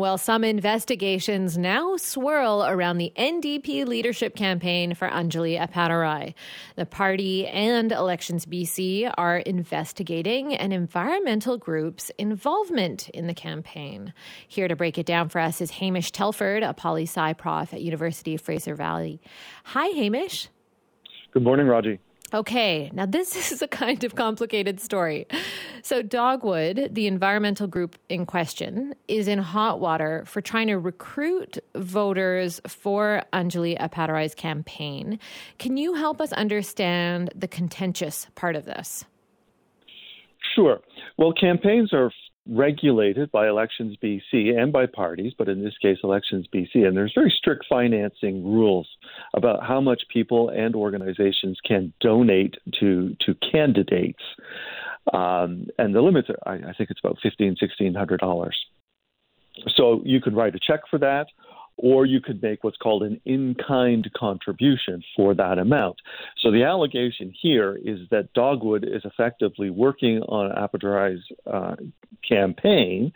Well, some investigations now swirl around the NDP leadership campaign for Anjali Appadurai. The party and Elections BC are investigating an environmental group's involvement in the campaign. Here to break it down for us is Hamish Telford, a poli sci prof at University of Fraser Valley. Hi, Hamish. Good morning, Raji. Okay, now this is a kind of complicated story. So, Dogwood, the environmental group in question, is in hot water for trying to recruit voters for Anjali Appadurai's campaign. Can you help us understand the contentious part of this? Sure. Well, campaigns are regulated by Elections BC and by parties, but in this case, Elections BC. And there's very strict financing rules about how much people and organizations can donate to to candidates. Um, and the limits are, I, I think it's about fifteen, sixteen hundred dollars. So you could write a check for that, or you could make what's called an in kind contribution for that amount. So the allegation here is that Dogwood is effectively working on Appadurai's uh, campaign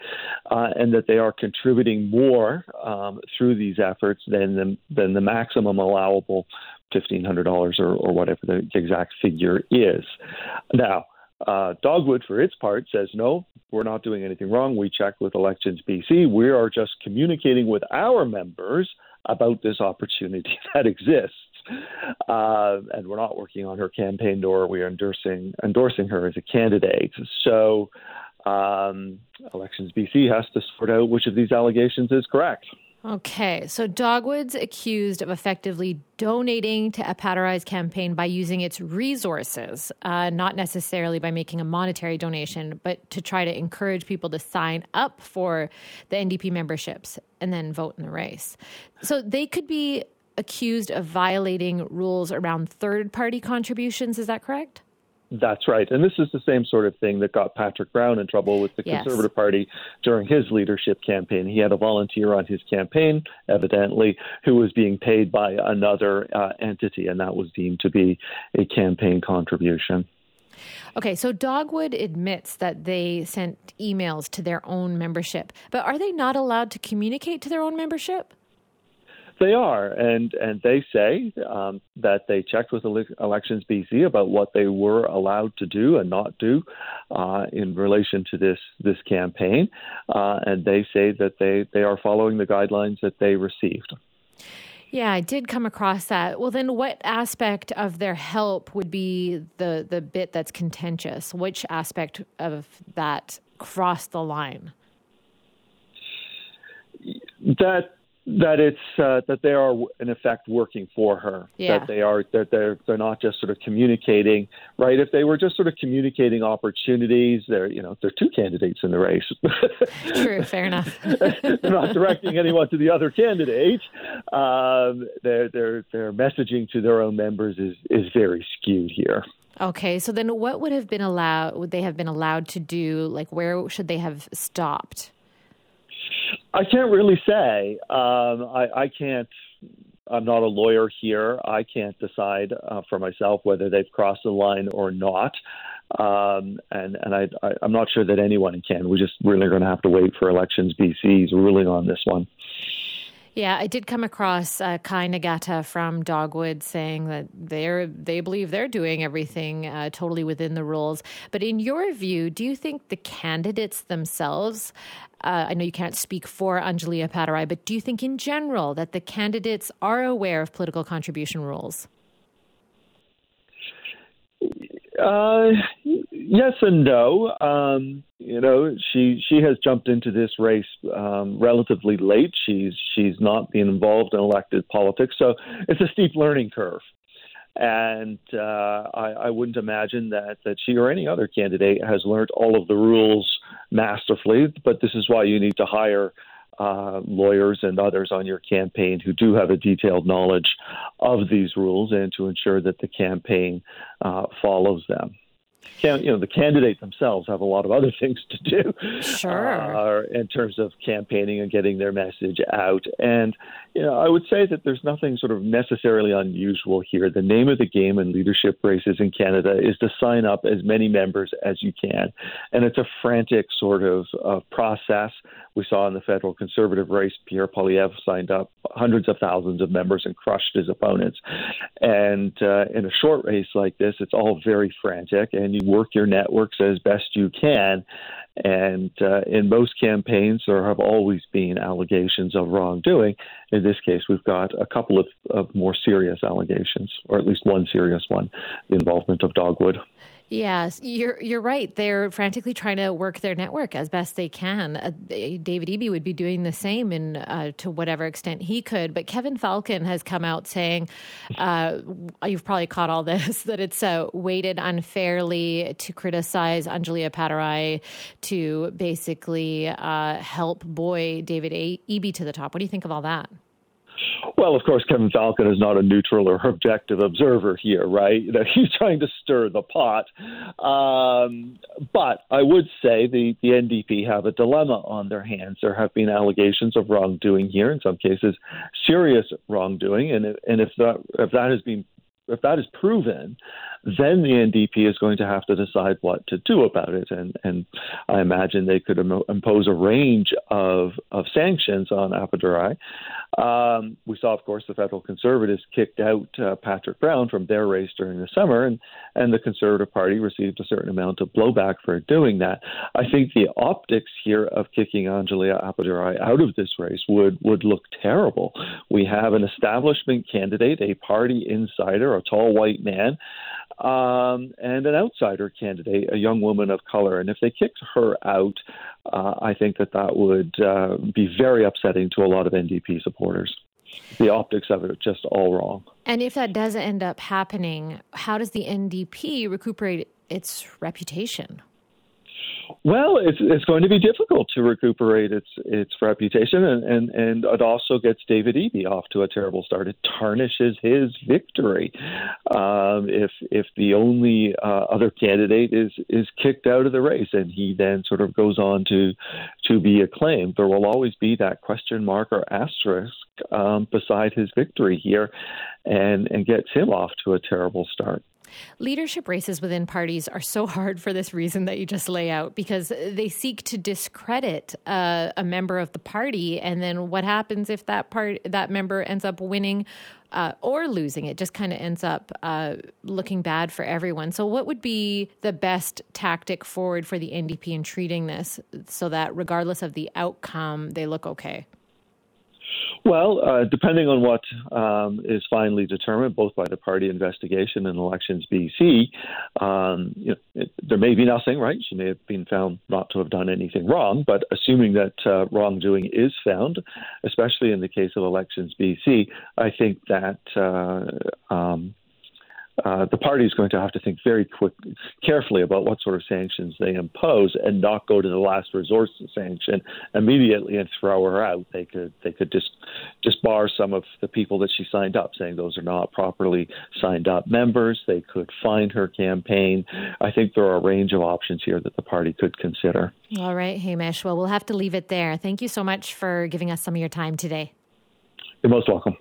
uh, and that they are contributing more um, through these efforts than the, than the maximum allowable $1,500 or, or whatever the exact figure is. Now, uh, Dogwood, for its part, says no, we're not doing anything wrong. We checked with Elections BC. We are just communicating with our members about this opportunity that exists. Uh, and we're not working on her campaign, nor are we endorsing endorsing her as a candidate. So, um, Elections BC has to sort out which of these allegations is correct. Okay, so Dogwood's accused of effectively donating to Appadurai's campaign by using its resources, uh, not necessarily by making a monetary donation, but to try to encourage people to sign up for the NDP memberships and then vote in the race. So they could be accused of violating rules around third party contributions. Is that correct? That's right. And this is the same sort of thing that got Patrick Brown in trouble with the yes. Conservative Party during his leadership campaign. He had a volunteer on his campaign, evidently, who was being paid by another uh, entity, and that was deemed to be a campaign contribution. Okay, so Dogwood admits that they sent emails to their own membership, but are they not allowed to communicate to their own membership? They are, and and they say um, that they checked with Elections BC about what they were allowed to do and not do uh, in relation to this this campaign, uh, and they say that they they are following the guidelines that they received. Yeah, I did come across that. Well, then, what aspect of their help would be the the bit that's contentious? Which aspect of that crossed the line? That that it's uh, that they are in effect working for her. Yeah. That they are that they're they're not just sort of communicating. Right? If they were just sort of communicating opportunities, they're you know they're two candidates in the race. True. Fair enough. they're not directing anyone to the other candidate. Um, their their their messaging to their own members is is very skewed here. Okay, so then what would have been allowed? Would they have been allowed to do? Like, where should they have stopped? I can't really say. Um, I, I can't. I'm not a lawyer here. I can't decide uh, for myself whether they've crossed the line or not. Um, and and I, I, I'm not sure that anyone can. We're just really going to have to wait for Elections BC's ruling on this one. Yeah, I did come across uh, Kai Nagata from Dogwood saying that they're they believe they're doing everything uh, totally within the rules. But in your view, do you think the candidates themselves? Uh, I know you can't speak for Anjali Appadurai, but do you think in general that the candidates are aware of political contribution rules? Uh, yes and no. Um, you know, she she has jumped into this race um, relatively late. She's she's not been involved in elected politics, so it's a steep learning curve. And uh, I, I wouldn't imagine that that she or any other candidate has learned all of the rules masterfully. But this is why you need to hire uh, lawyers and others on your campaign who do have a detailed knowledge of these rules and to ensure that the campaign uh, follows them can, you know, the candidates themselves have a lot of other things to do. Sure. Uh, in terms of campaigning and getting their message out. And, you know, I would say that there's nothing sort of necessarily unusual here. The name of the game in leadership races in Canada is to sign up as many members as you can. And it's a frantic sort of uh, process We saw in the federal conservative race, Pierre Poilievre signed up hundreds of thousands of members and crushed his opponents. And uh, in a short race like this, it's all very frantic, and you work your networks as best you can. And uh, in most campaigns, there have always been allegations of wrongdoing. In this case, we've got a couple of, of more serious allegations, or at least one serious one the involvement of Dogwood. Yes, you're you're right. They're frantically trying to work their network as best they can. Uh, David Eby would be doing the same, in uh, to whatever extent he could. But Kevin Falcon has come out saying, uh, "You've probably caught all this that it's uh, weighted unfairly to criticize Anjali Appadurai to basically uh, help buoy David Eby to the top." What do you think of all that? Well, of course, Kevin Falcon is not a neutral or objective observer here, right? That he's trying to stir the pot. Um, but I would say the, the NDP have a dilemma on their hands. There have been allegations of wrongdoing here, in some cases, serious wrongdoing, and and if that if that has been if that is proven, then the NDP is going to have to decide what to do about it. And, and I imagine they could Im- impose a range of, of sanctions on Appadurai. Um, we saw, of course, the federal conservatives kicked out uh, Patrick Brown from their race during the summer, and, and the Conservative Party received a certain amount of blowback for doing that. I think the optics here of kicking Anjali Appadurai out of this race would, would look terrible. We have an establishment candidate, a party insider, a tall white man um, and an outsider candidate, a young woman of color. And if they kicked her out, uh, I think that that would uh, be very upsetting to a lot of NDP supporters. The optics of it are just all wrong. And if that does end up happening, how does the NDP recuperate its reputation? Well, it's it's going to be difficult to recuperate its its reputation, and and, and it also gets David Eby off to a terrible start. It tarnishes his victory um, if if the only uh, other candidate is is kicked out of the race, and he then sort of goes on to to be acclaimed. There will always be that question mark or asterisk um, beside his victory here, and and gets him off to a terrible start. Leadership races within parties are so hard for this reason that you just lay out because they seek to discredit uh, a member of the party, and then what happens if that part that member ends up winning uh, or losing? It just kind of ends up uh, looking bad for everyone. So, what would be the best tactic forward for the NDP in treating this so that regardless of the outcome, they look okay? Well, uh, depending on what um, is finally determined, both by the party investigation and Elections BC, um, you know, it, there may be nothing, right? She may have been found not to have done anything wrong, but assuming that uh, wrongdoing is found, especially in the case of Elections BC, I think that uh, um, uh, the party is going to have to think very quick, carefully about what sort of sanctions they impose, and not go to the last resort sanction immediately and throw her out. They could they could just just bar some of the people that she signed up, saying those are not properly signed up members. They could fine her campaign. I think there are a range of options here that the party could consider. All right, Hamish. Well, we'll have to leave it there. Thank you so much for giving us some of your time today. You're most welcome.